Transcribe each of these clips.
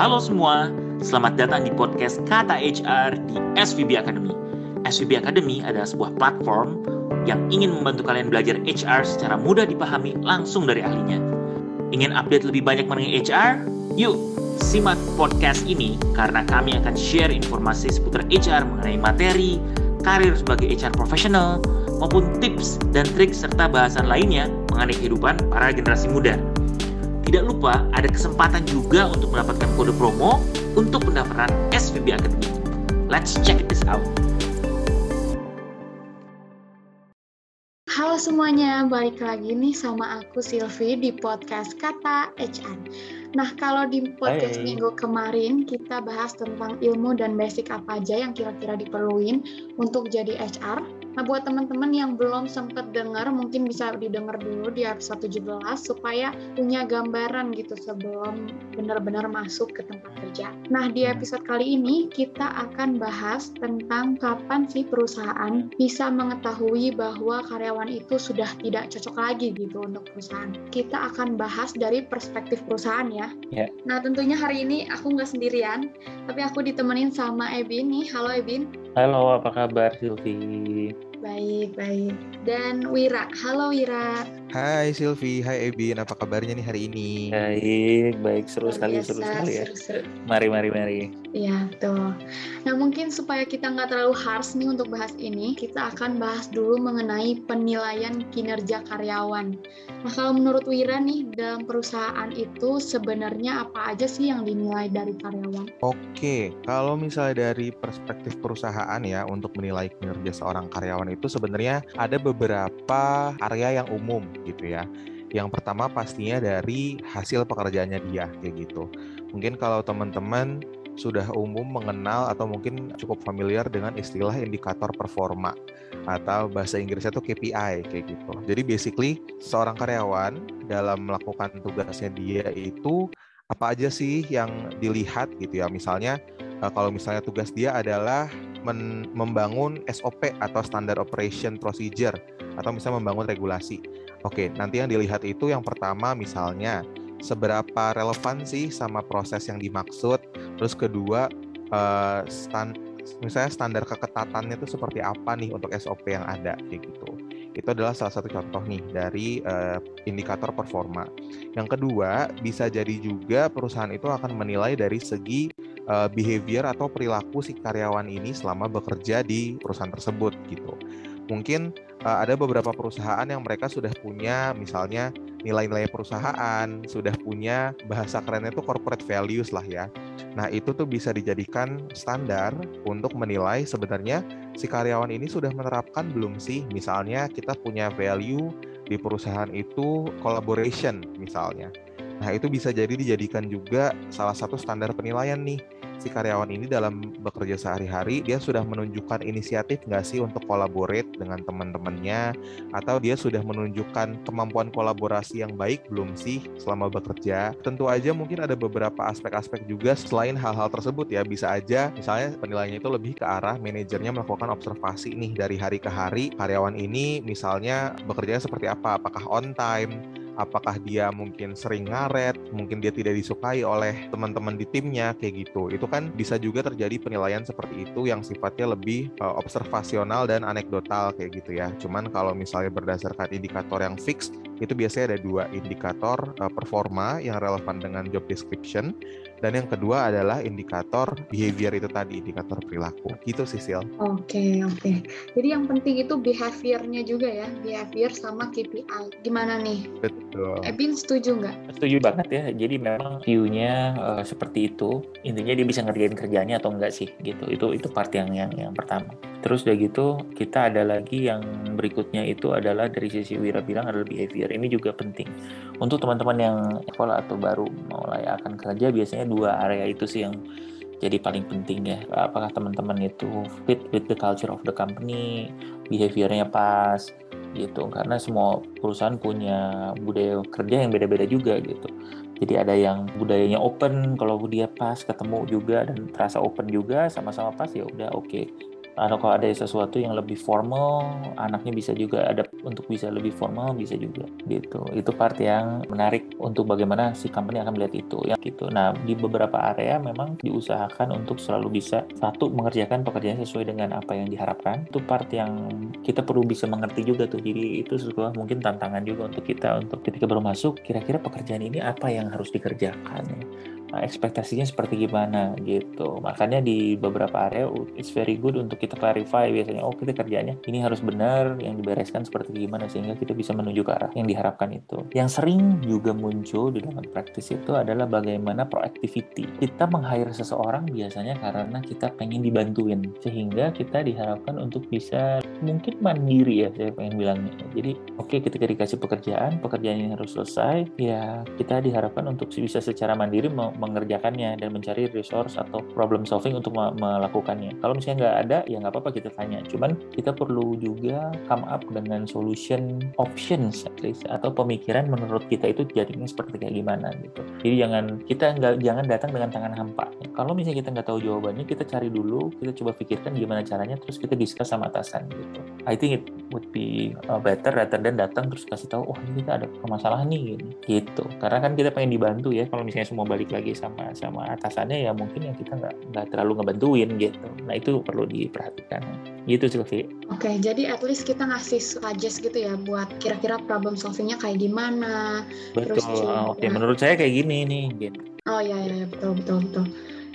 Halo semua, selamat datang di podcast Kata HR di SVB Academy. SVB Academy adalah sebuah platform yang ingin membantu kalian belajar HR secara mudah dipahami langsung dari ahlinya. Ingin update lebih banyak mengenai HR? Yuk, simak podcast ini karena kami akan share informasi seputar HR mengenai materi, karir sebagai HR profesional, maupun tips dan trik serta bahasan lainnya mengenai kehidupan para generasi muda. Tidak lupa ada kesempatan juga untuk mendapatkan kode promo untuk pendaftaran SVB Academy. Let's check this out. Halo semuanya, balik lagi nih sama aku Silvi di podcast Kata HR. Nah, kalau di podcast Hai. minggu kemarin kita bahas tentang ilmu dan basic apa aja yang kira-kira diperluin untuk jadi HR. Nah, buat teman-teman yang belum sempat dengar, mungkin bisa didengar dulu di episode 17 supaya punya gambaran gitu sebelum benar-benar masuk ke tempat kerja. Nah, di episode kali ini kita akan bahas tentang kapan sih perusahaan bisa mengetahui bahwa karyawan itu sudah tidak cocok lagi gitu untuk perusahaan. Kita akan bahas dari perspektif perusahaan ya. Ya. Nah, tentunya hari ini aku nggak sendirian, tapi aku ditemenin sama Ebin nih. Halo Ebin. Halo, apa kabar Silvi? Baik, baik. Dan Wira. Halo Wira. Hai Silvi, hai Ebin, apa kabarnya nih hari ini? Baik, baik, seru Luar sekali, biasa, seru sekali ya. seru-seru. Mari, mari, mari. Iya, betul. Nah, mungkin supaya kita nggak terlalu harsh nih untuk bahas ini, kita akan bahas dulu mengenai penilaian kinerja karyawan. Nah, kalau menurut Wira nih, dalam perusahaan itu sebenarnya apa aja sih yang dinilai dari karyawan? Oke, kalau misalnya dari perspektif perusahaan ya untuk menilai kinerja seorang karyawan itu sebenarnya ada beberapa area yang umum gitu ya. Yang pertama pastinya dari hasil pekerjaannya dia kayak gitu. Mungkin kalau teman-teman sudah umum mengenal atau mungkin cukup familiar dengan istilah indikator performa atau bahasa Inggrisnya itu KPI kayak gitu. Jadi basically seorang karyawan dalam melakukan tugasnya dia itu apa aja sih yang dilihat gitu ya misalnya eh, kalau misalnya tugas dia adalah membangun SOP atau standard operation procedure atau misalnya membangun regulasi oke nanti yang dilihat itu yang pertama misalnya seberapa relevan sih sama proses yang dimaksud? Terus kedua eh, stan- misalnya standar keketatannya itu seperti apa nih untuk SOP yang ada kayak gitu. Itu adalah salah satu contoh nih dari eh, indikator performa. Yang kedua, bisa jadi juga perusahaan itu akan menilai dari segi uh, behavior atau perilaku si karyawan ini selama bekerja di perusahaan tersebut gitu. Mungkin uh, ada beberapa perusahaan yang mereka sudah punya misalnya nilai-nilai perusahaan, sudah punya bahasa kerennya itu corporate values lah ya. Nah, itu tuh bisa dijadikan standar untuk menilai sebenarnya si karyawan ini sudah menerapkan belum sih? Misalnya kita punya value di perusahaan itu collaboration misalnya. Nah, itu bisa jadi dijadikan juga salah satu standar penilaian nih. Si karyawan ini dalam bekerja sehari-hari, dia sudah menunjukkan inisiatif nggak sih untuk collaborate dengan teman-temannya, atau dia sudah menunjukkan kemampuan kolaborasi yang baik belum sih selama bekerja. Tentu aja mungkin ada beberapa aspek-aspek juga selain hal-hal tersebut ya. Bisa aja misalnya penilaiannya itu lebih ke arah manajernya melakukan observasi nih dari hari ke hari karyawan ini misalnya bekerjanya seperti apa, apakah on time, apakah dia mungkin sering ngaret, mungkin dia tidak disukai oleh teman-teman di timnya kayak gitu. Itu kan bisa juga terjadi penilaian seperti itu yang sifatnya lebih uh, observasional dan anekdotal kayak gitu ya. Cuman kalau misalnya berdasarkan indikator yang fix itu biasanya ada dua indikator uh, performa yang relevan dengan job description dan yang kedua adalah indikator behavior itu tadi indikator perilaku gitu sih Sil. Oke, oke. Jadi yang penting itu behavior-nya juga ya, behavior sama KPI. Gimana nih? Betul. Ebin setuju nggak? Setuju banget ya. Jadi memang view-nya eh, seperti itu. Intinya dia bisa ngerjain kerjanya atau enggak sih gitu. Itu itu part yang yang yang pertama. Terus udah gitu kita ada lagi yang berikutnya itu adalah dari sisi Wira bilang adalah behavior. Ini juga penting. Untuk teman-teman yang sekolah atau baru mulai akan kerja biasanya dua area itu sih yang jadi paling penting ya. Apakah teman-teman itu fit with the culture of the company, behaviornya pas gitu. Karena semua perusahaan punya budaya kerja yang beda-beda juga gitu. Jadi ada yang budayanya open, kalau dia pas ketemu juga dan terasa open juga sama-sama pas ya udah oke. Atau kalau ada sesuatu yang lebih formal anaknya bisa juga ada untuk bisa lebih formal bisa juga gitu. Itu part yang menarik untuk bagaimana si company akan melihat itu ya gitu. Nah di beberapa area memang diusahakan untuk selalu bisa satu mengerjakan pekerjaan sesuai dengan apa yang diharapkan. Itu part yang kita perlu bisa mengerti juga tuh. Jadi itu sebuah mungkin tantangan juga untuk kita untuk ketika baru masuk kira-kira pekerjaan ini apa yang harus dikerjakan ya Nah, ekspektasinya seperti gimana gitu. Makanya di beberapa area it's very good untuk kita clarify biasanya oh kita kerjanya ini harus benar yang dibereskan seperti gimana sehingga kita bisa menuju ke arah yang diharapkan itu. Yang sering juga muncul di dalam praktis itu adalah bagaimana proactivity. Kita meng-hire seseorang biasanya karena kita pengen dibantuin sehingga kita diharapkan untuk bisa mungkin mandiri ya saya pengen bilangnya. Jadi oke okay, ketika dikasih pekerjaan, pekerjaan ini harus selesai ya kita diharapkan untuk bisa secara mandiri mau mengerjakannya dan mencari resource atau problem solving untuk melakukannya. Kalau misalnya nggak ada, ya nggak apa-apa kita tanya. Cuman kita perlu juga come up dengan solution options at least atau pemikiran menurut kita itu jadinya seperti kayak gimana gitu. Jadi jangan kita nggak jangan datang dengan tangan hampa. Kalau misalnya kita nggak tahu jawabannya, kita cari dulu, kita coba pikirkan gimana caranya, terus kita discuss sama atasan gitu. I think it would be uh, better rather than datang terus kasih tahu, oh ini kita ada permasalahan nih gitu. Karena kan kita pengen dibantu ya. Kalau misalnya semua balik lagi sama sama atasannya ya mungkin yang kita nggak nggak terlalu ngebantuin gitu. Nah itu perlu diperhatikan. Gitu Sylvie oke okay, jadi at least kita ngasih suggest gitu ya buat kira-kira problem solvingnya kayak gimana. Betul. oke okay. menurut saya kayak gini nih gitu. oh iya iya. Betul betul betul.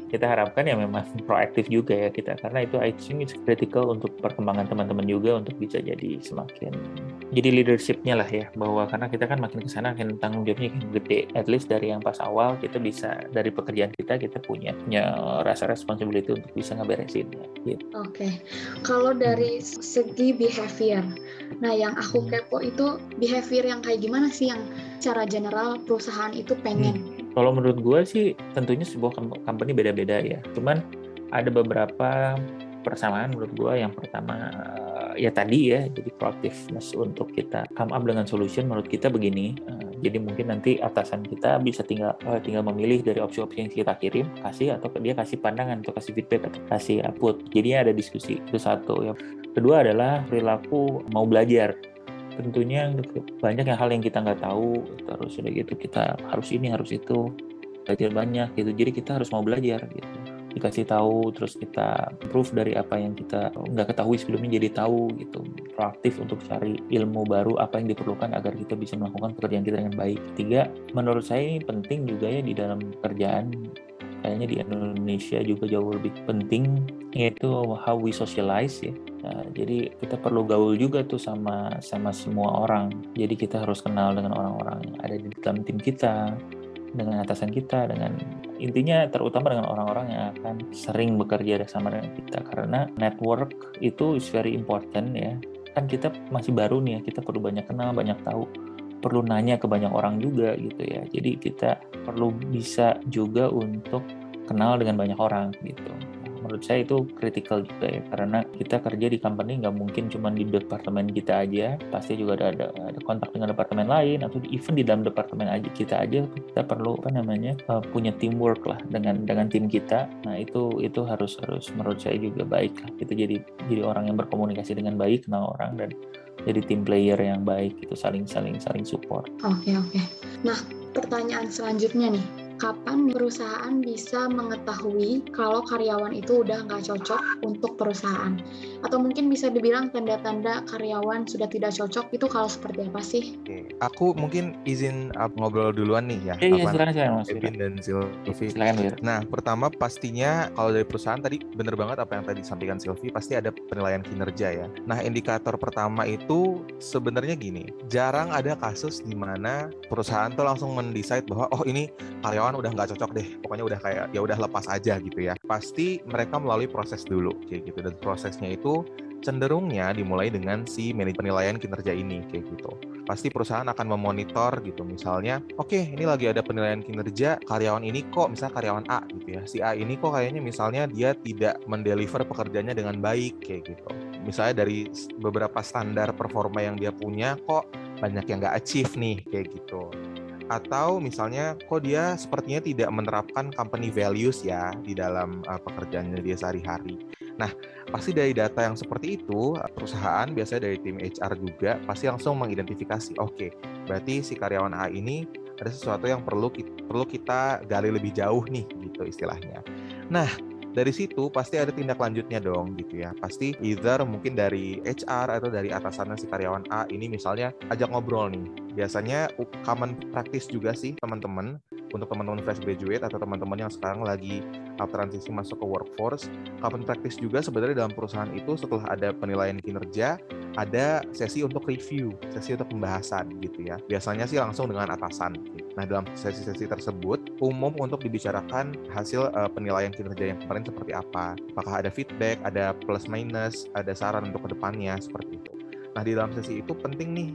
Kita harapkan ya memang proaktif juga ya kita karena itu I think it's critical untuk perkembangan teman-teman juga untuk bisa jadi semakin jadi leadershipnya lah ya bahwa karena kita kan makin ke sana makin tanggung jawabnya makin gede at least dari yang pas awal kita bisa dari pekerjaan kita kita punya punya rasa responsibility untuk bisa ngeberesin gitu. oke okay. kalau dari segi behavior nah yang aku hmm. kepo itu behavior yang kayak gimana sih yang secara general perusahaan itu pengen hmm kalau menurut gue sih tentunya sebuah company beda-beda ya. Cuman ada beberapa persamaan menurut gue. Yang pertama ya tadi ya, jadi proactiveness untuk kita come up dengan solution menurut kita begini. Eh, jadi mungkin nanti atasan kita bisa tinggal eh, tinggal memilih dari opsi-opsi yang kita kirim, kasih atau dia kasih pandangan atau kasih feedback atau kasih output. Jadinya ada diskusi itu satu. Yang kedua adalah perilaku mau belajar tentunya banyak yang hal yang kita nggak tahu terus udah gitu kita harus ini harus itu belajar banyak gitu jadi kita harus mau belajar gitu dikasih tahu terus kita proof dari apa yang kita nggak ketahui sebelumnya jadi tahu gitu. Proaktif untuk cari ilmu baru apa yang diperlukan agar kita bisa melakukan pekerjaan kita dengan baik. Ketiga menurut saya ini penting juga ya di dalam pekerjaan. Kayaknya di Indonesia juga jauh lebih penting yaitu how we socialize ya. Nah, jadi kita perlu gaul juga tuh sama sama semua orang. Jadi kita harus kenal dengan orang-orang yang ada di dalam tim kita, dengan atasan kita, dengan intinya terutama dengan orang-orang yang akan sering bekerja sama dengan kita karena network itu is very important ya. Kan kita masih baru nih ya, kita perlu banyak kenal, banyak tahu perlu nanya ke banyak orang juga gitu ya. Jadi kita perlu bisa juga untuk kenal dengan banyak orang gitu menurut saya itu kritikal juga ya karena kita kerja di company nggak mungkin cuma di departemen kita aja pasti juga ada, ada ada kontak dengan departemen lain atau even di dalam departemen aja kita aja kita perlu apa namanya uh, punya teamwork lah dengan dengan tim kita nah itu itu harus harus menurut saya juga baik lah kita jadi jadi orang yang berkomunikasi dengan baik kenal orang dan jadi tim player yang baik itu saling saling saling support. Oke okay, oke. Okay. Nah pertanyaan selanjutnya nih kapan perusahaan bisa mengetahui kalau karyawan itu udah nggak cocok untuk perusahaan? Atau mungkin bisa dibilang tanda-tanda karyawan sudah tidak cocok itu kalau seperti apa sih? Oke. Aku mungkin izin uh, ngobrol duluan nih ya. Iya, iya silakan silakan Mas. Evin dan Silvi. Silakan Wir. Nah, pertama pastinya kalau dari perusahaan tadi bener banget apa yang tadi disampaikan Silvi, pasti ada penilaian kinerja ya. Nah, indikator pertama itu sebenarnya gini, jarang ada kasus di mana perusahaan tuh langsung mendesain bahwa oh ini karyawan karyawan udah nggak cocok deh. Pokoknya udah kayak ya udah lepas aja gitu ya. Pasti mereka melalui proses dulu kayak gitu. Dan prosesnya itu cenderungnya dimulai dengan si penilaian kinerja ini kayak gitu. Pasti perusahaan akan memonitor gitu. Misalnya oke okay, ini lagi ada penilaian kinerja karyawan ini kok misalnya karyawan A gitu ya. Si A ini kok kayaknya misalnya dia tidak mendeliver pekerjaannya dengan baik kayak gitu. Misalnya dari beberapa standar performa yang dia punya kok banyak yang nggak achieve nih kayak gitu atau misalnya kok dia sepertinya tidak menerapkan company values ya di dalam uh, pekerjaannya dia sehari-hari. Nah, pasti dari data yang seperti itu, perusahaan biasanya dari tim HR juga pasti langsung mengidentifikasi, oke, okay, berarti si karyawan A ini ada sesuatu yang perlu kita, perlu kita gali lebih jauh nih, gitu istilahnya. Nah, dari situ pasti ada tindak lanjutnya dong gitu ya. Pasti either mungkin dari HR atau dari atasannya si karyawan A ini misalnya ajak ngobrol nih. Biasanya common practice juga sih teman-teman untuk teman-teman fresh graduate atau teman-teman yang sekarang lagi transisi masuk ke workforce, common practice juga sebenarnya dalam perusahaan itu setelah ada penilaian kinerja, ada sesi untuk review, sesi untuk pembahasan gitu ya. Biasanya sih langsung dengan atasan. Nah, dalam sesi-sesi tersebut umum untuk dibicarakan hasil uh, penilaian kinerja yang kemarin seperti apa. Apakah ada feedback, ada plus minus, ada saran untuk ke depannya seperti itu. Nah, di dalam sesi itu penting nih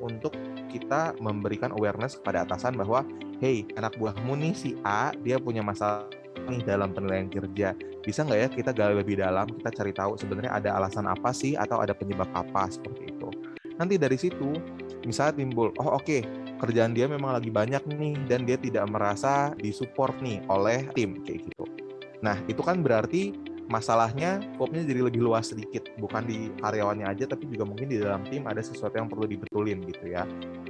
untuk kita memberikan awareness kepada atasan bahwa hey anak buahmu nih si A dia punya masalah nih dalam penilaian kerja bisa nggak ya kita gali lebih dalam kita cari tahu sebenarnya ada alasan apa sih atau ada penyebab apa seperti itu nanti dari situ misalnya timbul oh oke okay, kerjaan dia memang lagi banyak nih dan dia tidak merasa disupport nih oleh tim kayak gitu. Nah itu kan berarti masalahnya skopnya jadi lebih luas sedikit bukan di karyawannya aja tapi juga mungkin di dalam tim ada sesuatu yang perlu dibetulin gitu ya.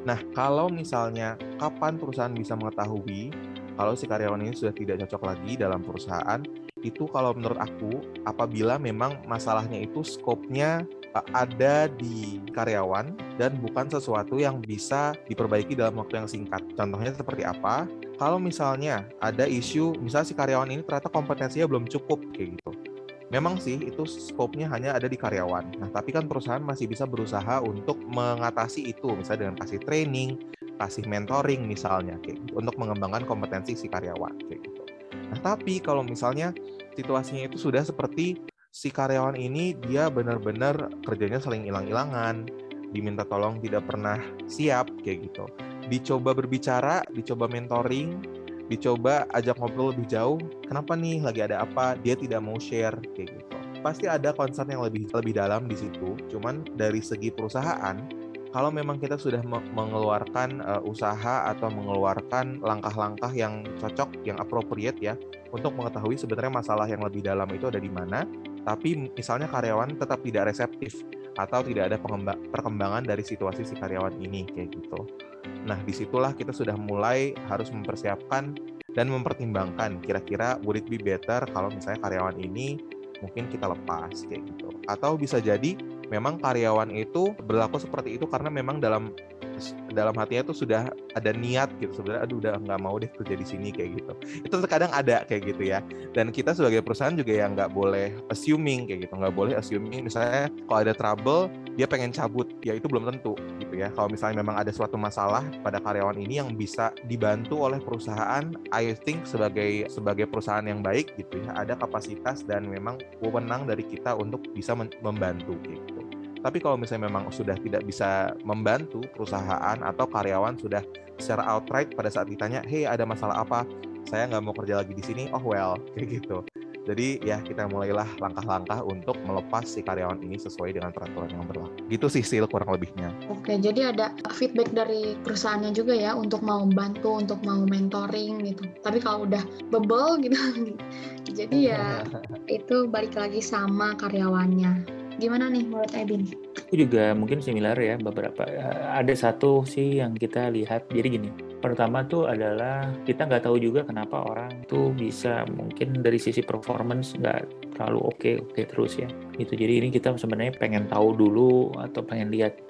Nah kalau misalnya kapan perusahaan bisa mengetahui kalau si karyawan ini sudah tidak cocok lagi dalam perusahaan itu kalau menurut aku apabila memang masalahnya itu skopnya ada di karyawan dan bukan sesuatu yang bisa diperbaiki dalam waktu yang singkat. Contohnya seperti apa? Kalau misalnya ada isu, misalnya si karyawan ini ternyata kompetensinya belum cukup kayak gitu. Memang sih itu skopnya hanya ada di karyawan. Nah, tapi kan perusahaan masih bisa berusaha untuk mengatasi itu, misalnya dengan kasih training, kasih mentoring misalnya, kayak gitu, untuk mengembangkan kompetensi si karyawan, kayak gitu. Nah, tapi kalau misalnya situasinya itu sudah seperti si karyawan ini dia benar-benar kerjanya saling hilang-hilangan, diminta tolong tidak pernah siap, kayak gitu. Dicoba berbicara, dicoba mentoring, dicoba ajak ngobrol lebih jauh kenapa nih lagi ada apa dia tidak mau share kayak gitu pasti ada concern yang lebih lebih dalam di situ cuman dari segi perusahaan kalau memang kita sudah mengeluarkan uh, usaha atau mengeluarkan langkah-langkah yang cocok yang appropriate ya untuk mengetahui sebenarnya masalah yang lebih dalam itu ada di mana tapi misalnya karyawan tetap tidak reseptif atau tidak ada perkembangan dari situasi si karyawan ini kayak gitu. Nah, di situlah kita sudah mulai harus mempersiapkan dan mempertimbangkan kira-kira would it be better kalau misalnya karyawan ini mungkin kita lepas kayak gitu. Atau bisa jadi memang karyawan itu berlaku seperti itu karena memang dalam dalam hatinya tuh sudah ada niat gitu sebenarnya aduh udah nggak mau deh kerja di sini kayak gitu. Itu terkadang ada kayak gitu ya. Dan kita sebagai perusahaan juga yang nggak boleh assuming kayak gitu nggak boleh assuming misalnya kalau ada trouble dia pengen cabut ya itu belum tentu gitu ya. Kalau misalnya memang ada suatu masalah pada karyawan ini yang bisa dibantu oleh perusahaan I think sebagai sebagai perusahaan yang baik gitu ya ada kapasitas dan memang wewenang dari kita untuk bisa membantu gitu tapi kalau misalnya memang sudah tidak bisa membantu perusahaan atau karyawan sudah secara outright pada saat ditanya, hey ada masalah apa? Saya nggak mau kerja lagi di sini. Oh well, kayak gitu. Jadi ya kita mulailah langkah-langkah untuk melepas si karyawan ini sesuai dengan peraturan yang berlaku. Gitu sih sil kurang lebihnya. Oke, jadi ada feedback dari perusahaannya juga ya untuk mau bantu, untuk mau mentoring gitu. Tapi kalau udah bebel gitu, jadi ya itu balik lagi sama karyawannya. Gimana nih menurut Ebin? Aku juga mungkin similar ya beberapa. Ada satu sih yang kita lihat. Jadi gini, pertama tuh adalah kita nggak tahu juga kenapa orang tuh bisa mungkin dari sisi performance nggak terlalu oke okay, oke okay terus ya. Itu jadi ini kita sebenarnya pengen tahu dulu atau pengen lihat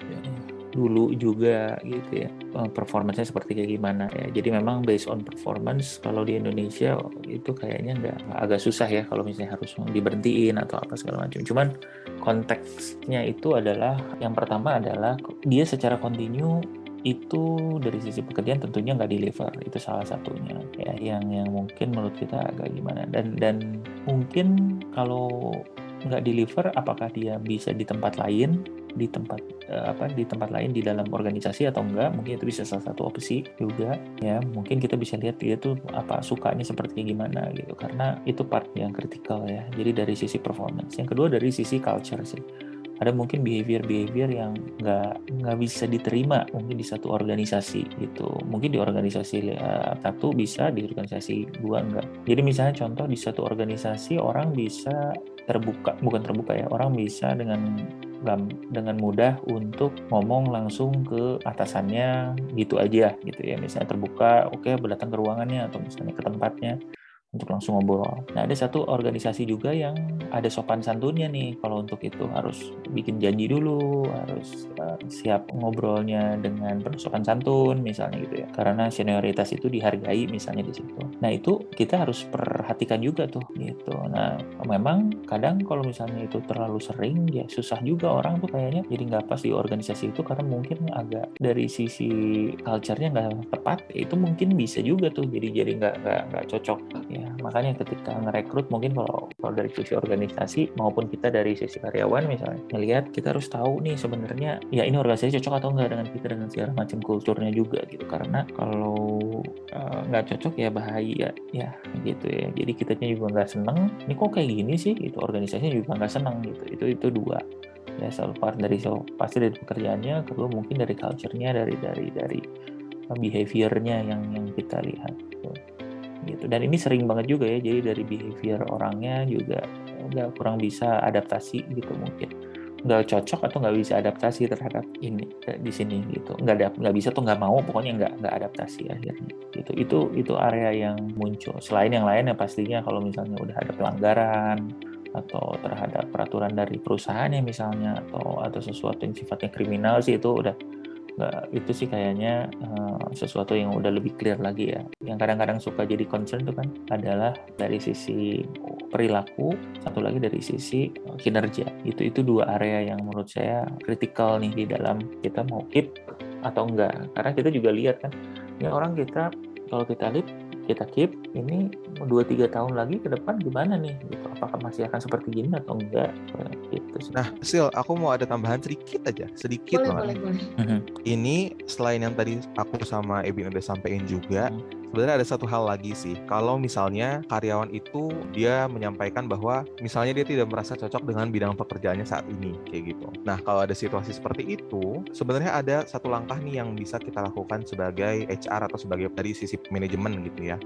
dulu juga gitu ya eh, performance seperti kayak gimana ya jadi memang based on performance kalau di Indonesia itu kayaknya nggak agak susah ya kalau misalnya harus diberhentiin atau apa segala macam cuman konteksnya itu adalah yang pertama adalah dia secara kontinu itu dari sisi pekerjaan tentunya nggak deliver itu salah satunya ya yang yang mungkin menurut kita agak gimana. Dan dan mungkin kalau nggak deliver apakah dia bisa di tempat lain di tempat uh, apa di tempat lain di dalam organisasi atau enggak mungkin itu bisa salah satu opsi juga. Ya mungkin kita bisa lihat dia tuh apa sukanya seperti gimana gitu. Karena itu part yang kritikal ya. Jadi dari sisi performance. Yang kedua dari sisi culture sih ada mungkin behavior-behavior yang nggak nggak bisa diterima mungkin di satu organisasi gitu. Mungkin di organisasi uh, satu bisa di organisasi dua enggak jadi misalnya contoh di satu organisasi orang bisa terbuka bukan terbuka ya orang bisa dengan dengan mudah untuk ngomong langsung ke atasannya gitu aja gitu ya. Misalnya terbuka oke okay, berdatang ke ruangannya atau misalnya ke tempatnya untuk langsung ngobrol. Nah, ada satu organisasi juga yang ada sopan santunnya nih kalau untuk itu harus bikin janji dulu, harus uh, siap ngobrolnya dengan penuh sopan santun misalnya gitu ya. Karena senioritas itu dihargai misalnya di situ. Nah, itu kita harus perhatikan juga tuh gitu. Nah, memang kadang kalau misalnya itu terlalu sering ya susah juga orang tuh kayaknya jadi nggak pas di organisasi itu karena mungkin agak dari sisi culture-nya nggak tepat, ya itu mungkin bisa juga tuh jadi jadi nggak nggak cocok ya makanya ketika ngerekrut mungkin kalau kalau dari sisi organisasi maupun kita dari sisi karyawan misalnya ngelihat kita harus tahu nih sebenarnya ya ini organisasi cocok atau enggak dengan kita dengan segala macam kulturnya juga gitu. Karena kalau uh, nggak cocok ya bahaya ya gitu ya. Jadi kitanya juga nggak seneng ini kok kayak gini sih? Itu organisasinya juga nggak seneng gitu. Itu itu dua. Ya selalu part dari so, pasti dari pekerjaannya kedua mungkin dari culture-nya dari dari dari behavior-nya yang yang kita lihat gitu gitu. Dan ini sering banget juga ya jadi dari behavior orangnya juga nggak kurang bisa adaptasi gitu mungkin. Nggak cocok atau nggak bisa adaptasi terhadap ini di sini gitu. Nggak ada nggak bisa tuh nggak mau pokoknya nggak nggak adaptasi akhirnya gitu. Itu itu area yang muncul. Selain yang lain yang pastinya kalau misalnya udah ada pelanggaran atau terhadap peraturan dari perusahaannya misalnya atau atau sesuatu yang sifatnya kriminal sih itu udah nggak itu sih kayaknya uh, sesuatu yang udah lebih clear lagi ya. Yang kadang-kadang suka jadi concern itu kan adalah dari sisi perilaku satu lagi dari sisi kinerja. Itu itu dua area yang menurut saya kritikal nih di dalam kita mau keep atau enggak. Karena kita juga lihat kan ya orang kita kalau kita lihat kita keep ini dua tiga tahun lagi ke depan gimana nih gitu apakah masih akan seperti gini atau enggak gitu nah Sil aku mau ada tambahan sedikit aja sedikit boleh, boleh, boleh. Mhm. ini selain yang tadi aku sama Ebin udah sampein juga hmm sebenarnya ada satu hal lagi sih. Kalau misalnya karyawan itu dia menyampaikan bahwa misalnya dia tidak merasa cocok dengan bidang pekerjaannya saat ini, kayak gitu. Nah, kalau ada situasi seperti itu, sebenarnya ada satu langkah nih yang bisa kita lakukan sebagai HR atau sebagai dari sisi manajemen gitu ya.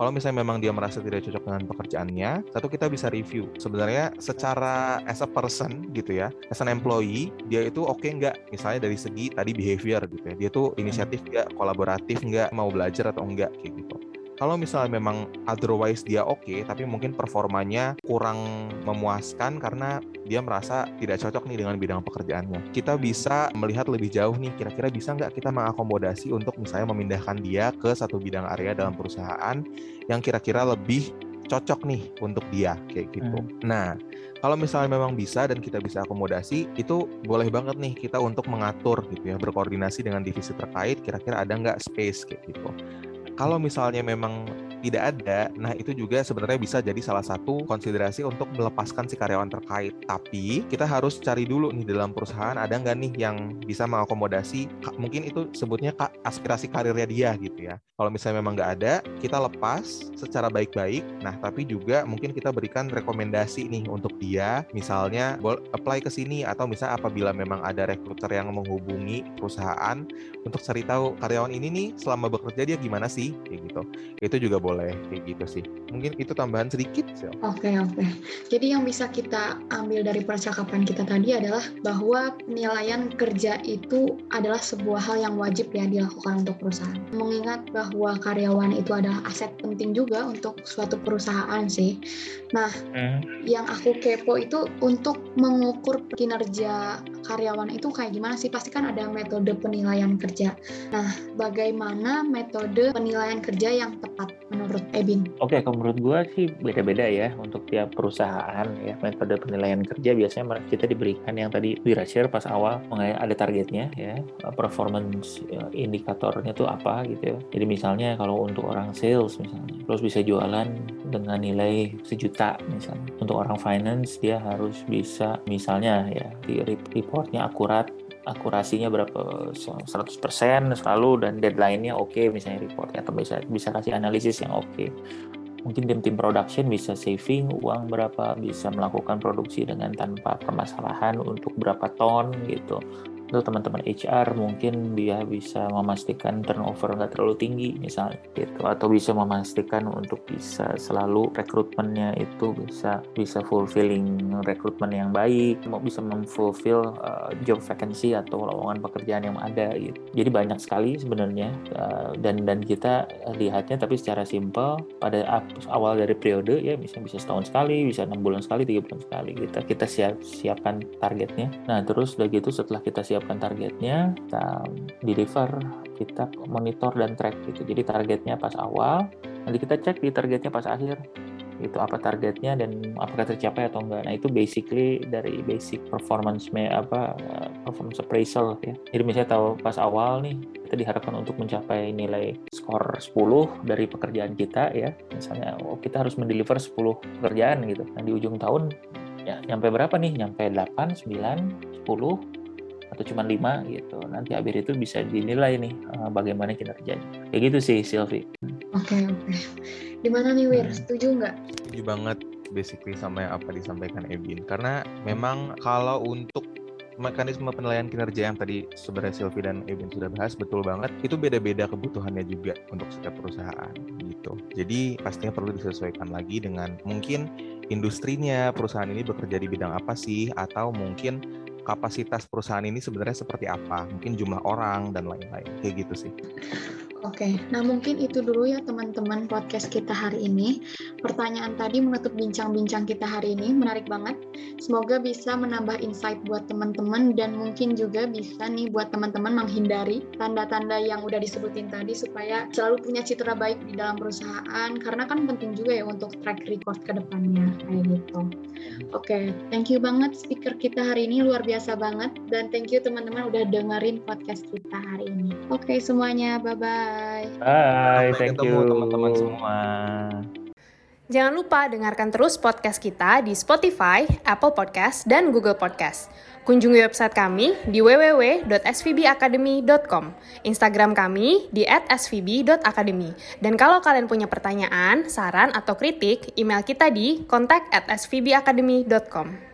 Kalau misalnya memang dia merasa tidak cocok dengan pekerjaannya, satu kita bisa review. Sebenarnya secara as a person gitu ya, as an employee, dia itu oke okay nggak? Misalnya dari segi tadi behavior gitu ya, dia tuh inisiatif nggak, kolaboratif nggak, mau belajar atau enggak kayak gitu. Kalau misalnya memang otherwise dia oke, okay, tapi mungkin performanya kurang memuaskan karena dia merasa tidak cocok nih dengan bidang pekerjaannya. Kita bisa melihat lebih jauh nih, kira-kira bisa nggak kita mengakomodasi untuk misalnya memindahkan dia ke satu bidang area dalam perusahaan yang kira-kira lebih cocok nih untuk dia kayak gitu. Hmm. Nah, kalau misalnya memang bisa dan kita bisa akomodasi, itu boleh banget nih kita untuk mengatur gitu ya, berkoordinasi dengan divisi terkait, kira-kira ada nggak space kayak gitu kalau misalnya memang tidak ada, nah itu juga sebenarnya bisa jadi salah satu konsiderasi untuk melepaskan si karyawan terkait. Tapi kita harus cari dulu nih dalam perusahaan ada nggak nih yang bisa mengakomodasi, mungkin itu sebutnya aspirasi karirnya dia gitu ya. Kalau misalnya memang nggak ada, kita lepas secara baik-baik. Nah tapi juga mungkin kita berikan rekomendasi nih untuk dia, misalnya apply ke sini atau misalnya apabila memang ada recruiter yang menghubungi perusahaan untuk cari tahu karyawan ini nih selama bekerja dia gimana sih, kayak gitu. Itu juga boleh boleh kayak gitu sih. Mungkin itu tambahan sedikit sih. Oke okay, oke. Okay. Jadi yang bisa kita ambil dari percakapan kita tadi adalah bahwa penilaian kerja itu adalah sebuah hal yang wajib ya dilakukan untuk perusahaan. Mengingat bahwa karyawan itu adalah aset penting juga untuk suatu perusahaan sih. Nah, hmm. yang aku kepo itu untuk mengukur kinerja karyawan itu kayak gimana sih? Pasti kan ada metode penilaian kerja. Nah, bagaimana metode penilaian kerja yang tepat menurut Ebin? Oke, okay, kalau menurut gue sih beda-beda ya untuk tiap perusahaan ya metode penilaian kerja biasanya kita diberikan yang tadi Wira share pas awal ada targetnya ya performance ya, indikatornya tuh apa gitu ya. Jadi misalnya kalau untuk orang sales misalnya terus bisa jualan dengan nilai sejuta misalnya. Untuk orang finance dia harus bisa misalnya ya di reportnya akurat akurasinya berapa 100% selalu dan deadline-nya oke okay, misalnya report atau bisa bisa kasih analisis yang oke. Okay. mungkin tim-tim production bisa saving uang berapa bisa melakukan produksi dengan tanpa permasalahan untuk berapa ton gitu untuk teman-teman HR mungkin dia bisa memastikan turnover nggak terlalu tinggi misalnya gitu. Atau bisa memastikan untuk bisa selalu rekrutmennya itu bisa bisa fulfilling rekrutmen yang baik mau bisa memfulfill uh, job vacancy atau lowongan pekerjaan yang ada gitu. Jadi banyak sekali sebenarnya uh, dan dan kita lihatnya tapi secara simpel pada awal dari periode ya misalnya bisa setahun sekali bisa enam bulan sekali tiga bulan sekali kita kita siap siapkan targetnya. Nah terus udah gitu setelah kita siap siapkan targetnya, kita deliver, kita monitor dan track gitu. Jadi targetnya pas awal, nanti kita cek di targetnya pas akhir itu apa targetnya dan apakah tercapai atau enggak. Nah, itu basically dari basic performance apa performance appraisal ya. Jadi misalnya tahu pas awal nih kita diharapkan untuk mencapai nilai skor 10 dari pekerjaan kita ya. Misalnya oh kita harus mendeliver 10 pekerjaan gitu. Nah, di ujung tahun ya nyampe berapa nih? Nyampe 8, 9, 10 atau cuma lima gitu. Nanti akhir itu bisa dinilai nih uh, bagaimana kinerjanya. Kayak gitu sih Silvi oke okay, oke. Okay. gimana nih Wir? Hmm. setuju nggak? Setuju banget basically sama yang apa disampaikan Ebin. Karena memang kalau untuk mekanisme penilaian kinerja yang tadi sebenarnya Silvi dan Ebin sudah bahas betul banget. Itu beda-beda kebutuhannya juga untuk setiap perusahaan gitu. Jadi pastinya perlu disesuaikan lagi dengan mungkin industrinya perusahaan ini bekerja di bidang apa sih atau mungkin kapasitas perusahaan ini sebenarnya seperti apa, mungkin jumlah orang dan lain-lain, kayak gitu sih. Oke, nah mungkin itu dulu ya teman-teman podcast kita hari ini. Pertanyaan tadi menutup bincang-bincang kita hari ini, menarik banget. Semoga bisa menambah insight buat teman-teman dan mungkin juga bisa nih buat teman-teman menghindari tanda-tanda yang udah disebutin tadi supaya selalu punya citra baik di dalam perusahaan karena kan penting juga ya untuk track record ke depannya kayak gitu. Oke, thank you banget speaker kita hari ini luar biasa banget dan thank you teman-teman udah dengerin podcast kita hari ini. Oke semuanya, bye-bye. Bye. Bye. Thank ketemu, you teman-teman semua. Jangan lupa dengarkan terus podcast kita di Spotify, Apple Podcast, dan Google Podcast. Kunjungi website kami di www.svbacademy.com, Instagram kami di @svb.academy. Dan kalau kalian punya pertanyaan, saran, atau kritik, email kita di kontak@svbacademy.com.